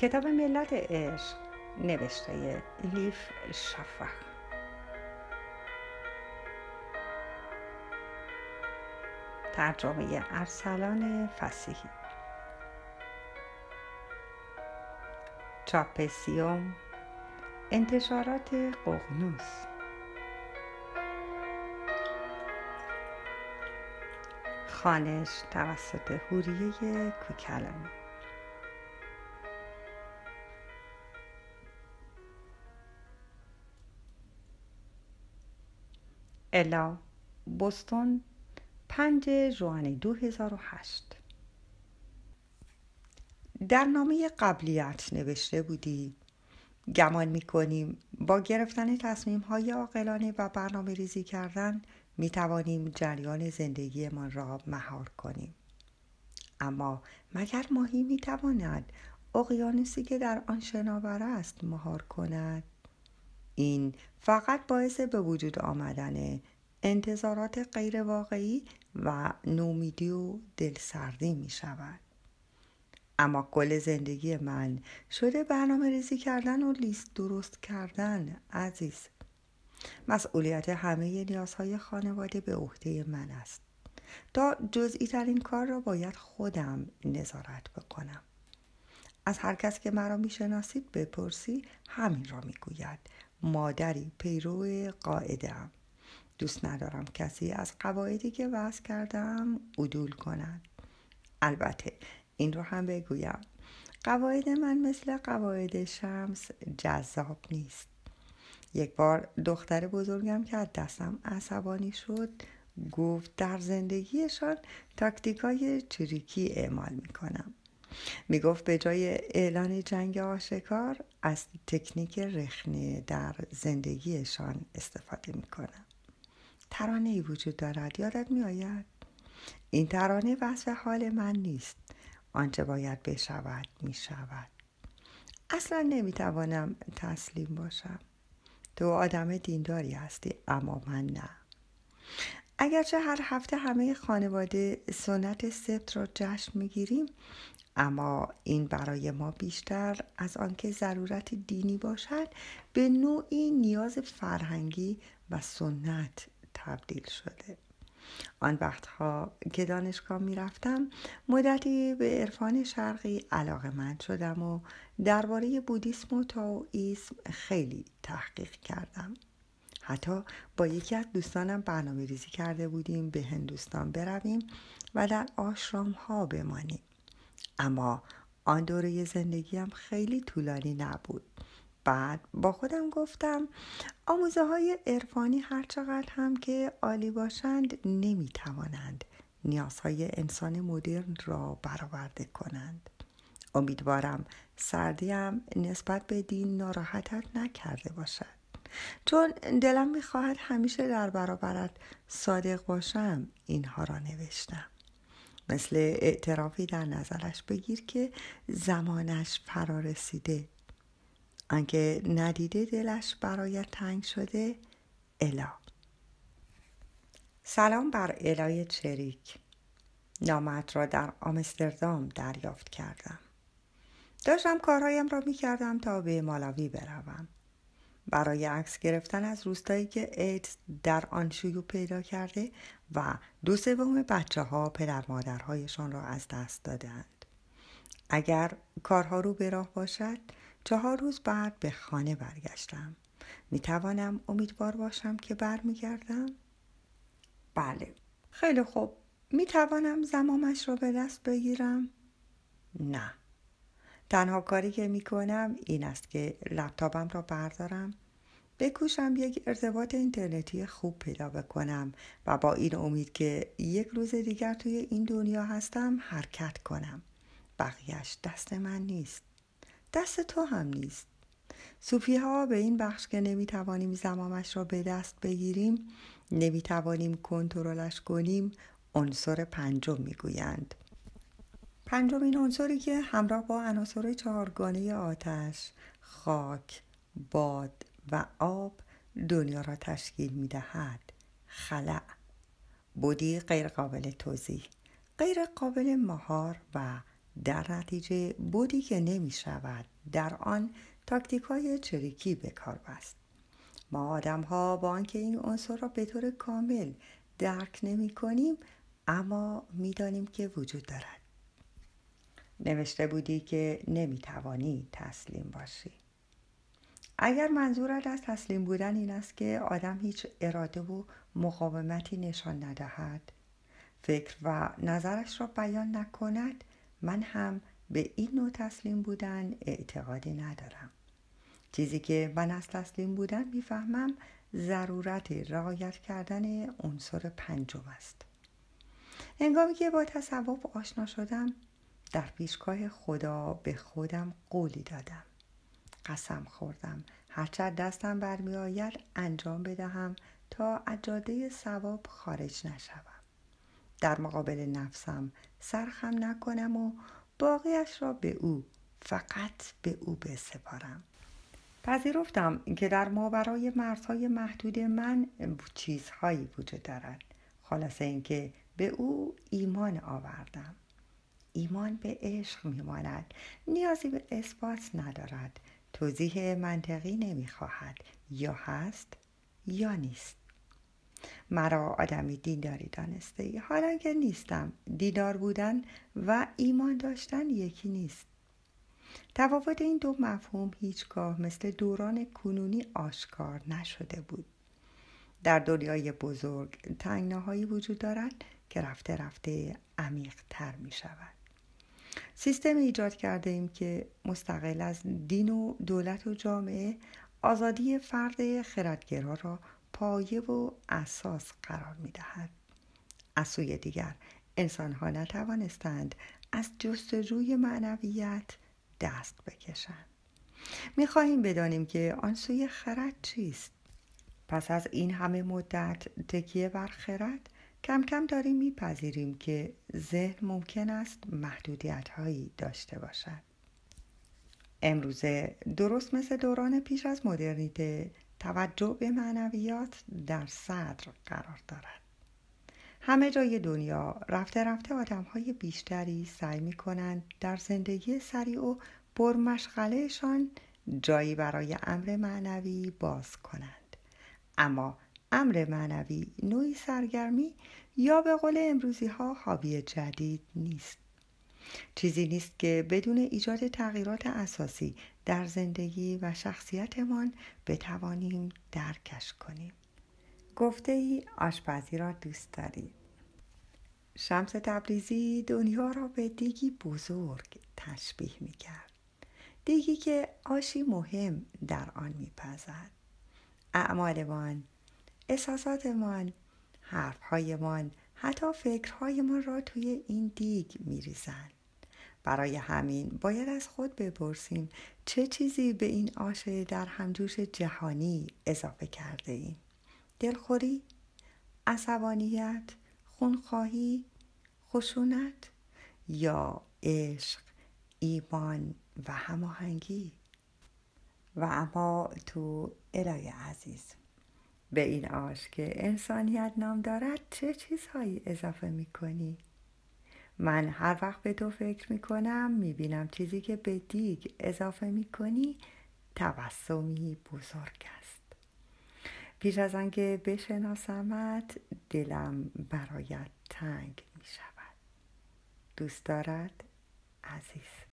کتاب ملت عشق نوشته لیف شفق. ترجمه ارسلان فسیحی. چاپ سیوم انتشارات قغنوس. خانش توسط هوریه کوکلانی الا. بوستون پنج جوان 2008 در نامه قبلیت نوشته بودی گمان می با گرفتن تصمیم های عاقلانه و برنامه ریزی کردن می توانیم جریان زندگیمان را مهار کنیم. اما مگر ماهی می تواند اقیانوسی که در آن شناور است مهار کند؟ این فقط باعث به وجود آمدن انتظارات غیر واقعی و نومیدی و دلسردی می شود. اما کل زندگی من شده برنامه ریزی کردن و لیست درست کردن عزیز. مسئولیت همه نیازهای خانواده به عهده من است. تا جزئی ترین کار را باید خودم نظارت بکنم. از هر کس که مرا می‌شناسید بپرسی همین را می‌گوید. مادری پیرو قاعده دوست ندارم کسی از قواعدی که وضع کردم عدول کند. البته این رو هم بگویم. قواعد من مثل قواعد شمس جذاب نیست. یک بار دختر بزرگم که از دستم عصبانی شد گفت در زندگیشان تاکتیکای چریکی اعمال می‌کنم. می‌گفت به جای اعلان جنگ آشکار از تکنیک رخنه در زندگیشان استفاده می‌کنم. ترانه ای وجود دارد یادت میآید؟ این ترانه وصف حال من نیست. آنچه باید بشود می‌شود. اصلا نمی‌توانم تسلیم باشم. تو آدم دینداری هستی اما من نه. اگرچه هر هفته همه خانواده سنت سبت را جشن می‌گیریم اما این برای ما بیشتر از آنکه ضرورت دینی باشد به نوعی نیاز فرهنگی و سنت تبدیل شده. آن وقتها که دانشگاه می رفتم مدتی به عرفان شرقی علاقه من شدم و درباره بودیسم و تاویسم خیلی تحقیق کردم. حتی با یکی از دوستانم برنامه ریزی کرده بودیم به هندوستان برویم و در آشرام ها بمانیم. اما آن دوره زندگیم خیلی طولانی نبود. بعد با خودم گفتم آموزه های عرفانی هر چقدر هم که عالی باشند نمی توانند نیازهای انسان مدرن را برآورده کنند. امیدوارم سردیم نسبت به دین ناراحتت نکرده باشد. چون دلم می‌خواهد همیشه در برابرت صادق باشم اینها را نوشتم. مثل اعترافی در نظرش بگیر که زمانش فرا رسیده آنکه ندیده دلش برای تنگ شده الا. سلام بر الای چریک. نامت را در آمستردام دریافت کردم. داشتم کارهایم را می کردم تا به مالاوی بروم. برای عکس گرفتن از روستایی که ایدز در آن شیوع پیدا کرده و دو سوم بچه ها پدر مادرهایشان را از دست دادند اگر کارها رو به راه باشد چهار روز بعد به خانه برگشتم. می توانم امیدوار باشم که برمیگردم؟ بله. خیلی خوب. می توانم زمامش را به دست بگیرم؟ نه. تنها کاری که می کنم این است که لپتاپم را بردارم بکوشم یک ارتباط اینترنتی خوب پیدا بکنم و با این امید که یک روز دیگر توی این دنیا هستم حرکت کنم. بقیهش دست من نیست. دست تو هم نیست. صوفی ها به این بخش که نمی‌توانیم زمامش را به دست بگیریم نمی‌توانیم کنترلش کنیم عنصر پنجم می‌گویند. پنجمین عنصری که همراه با عناصر چهارگانه آتش خاک باد و آب دنیا را تشکیل می دهد خلع. بودی غیر قابل توضیح. غیر قابل مهار و در نتیجه بودی که نمی شود در آن تاکتیک های چریکی به کار بست. ما آدم ها با آنکه این عنصر را به طور کامل درک نمی کنیم اما می‌دانیم که وجود دارد. نوشته بودی که نمی توانی تسلیم باشی. اگر منظورت از تسلیم بودن این است که آدم هیچ اراده و مقاومتی نشان ندهد فکر و نظرش را بیان نکند من هم به این نوع تسلیم بودن اعتقادی ندارم. چیزی که من از تسلیم بودن می‌فهمم ضرورت رعایت کردن عنصر پنجم است. هنگامی که با تصوف آشنا شدم در پیشگاه خدا به خودم قولی دادم. قسم خوردم. هرچه دستم برمی آید انجام بدهم تا اجاده ثواب خارج نشوم. در مقابل نفسم سرخم نکنم و باقیش را به او فقط به او بسپارم. پذیرفتم که در ماورای مرزهای محدود من چیزهایی وجود دارد. خلاصه اینکه به او ایمان آوردم. ایمان به عشق میماند. نیازی به اثبات ندارد. توضیح منطقی نمی‌خواهد. یا هست یا نیست. مرا آدمی دینداری دانسته حالا که نیستم دیدار بودن و ایمان داشتن یکی نیست. تفاوت این دو مفهوم هیچگاه مثل دوران کنونی آشکار نشده بود. در دنیای بزرگ تنگناهایی وجود دارد که رفته رفته عمیق تر می شود سیستم ایجاد کرده ایم که مستقل از دین و دولت و جامعه آزادی فرد خردگرا را پایه و اساس قرار می دهد. از سوی دیگر انسان ها نتوانستند از جستجوی معنویت دست بکشند. می خواهیم بدانیم که آن سوی خرد چیست؟ پس از این همه مدت تکیه بر خرد کم کم داریم میپذیریم که ذهن ممکن است محدودیت هایی داشته باشد. امروزه درست مثل دوران پیش از مدرنیته توجه به معنویات در صدر قرار دارد. همه جای دنیا رفته رفته آدم های بیشتری سعی می کنند در زندگی سریع و پرمشغلهشان جایی برای امر معنوی باز کنند. اما امر معنوی نوعی سرگرمی یا به قول امروزی ها حابی جدید نیست. چیزی نیست که بدون ایجاد تغییرات اساسی در زندگی و شخصیتمان بتوانیم درکش کنیم. گفته ای آشپزی را دوست دارید. شمس تبریزی دنیا را به دیگی بزرگ تشبیه می کرد دیگی که آشی مهم در آن میپزد. اعمالمان احساساتمان حرفهایمان حتی فکرهایمان را توی این دیگ میریزند. برای همین باید از خود بپرسیم چه چیزی به این آش در همجوش جهانی اضافه کرده ایم. دلخوری عصبانیت خونخواهی خشونت یا عشق ایمان و هماهنگی. و اما تو الهی عزیز به این آش که انسانیت نام دارد چه چیزهایی اضافه می کنی؟ من هر وقت به تو فکر می کنم می بینم چیزی که به دیگ اضافه می کنی تبسمی بزرگ است. پیش از آنکه بشناسمت دلم برایت تنگ می شود دوست دارد؟ عزیز.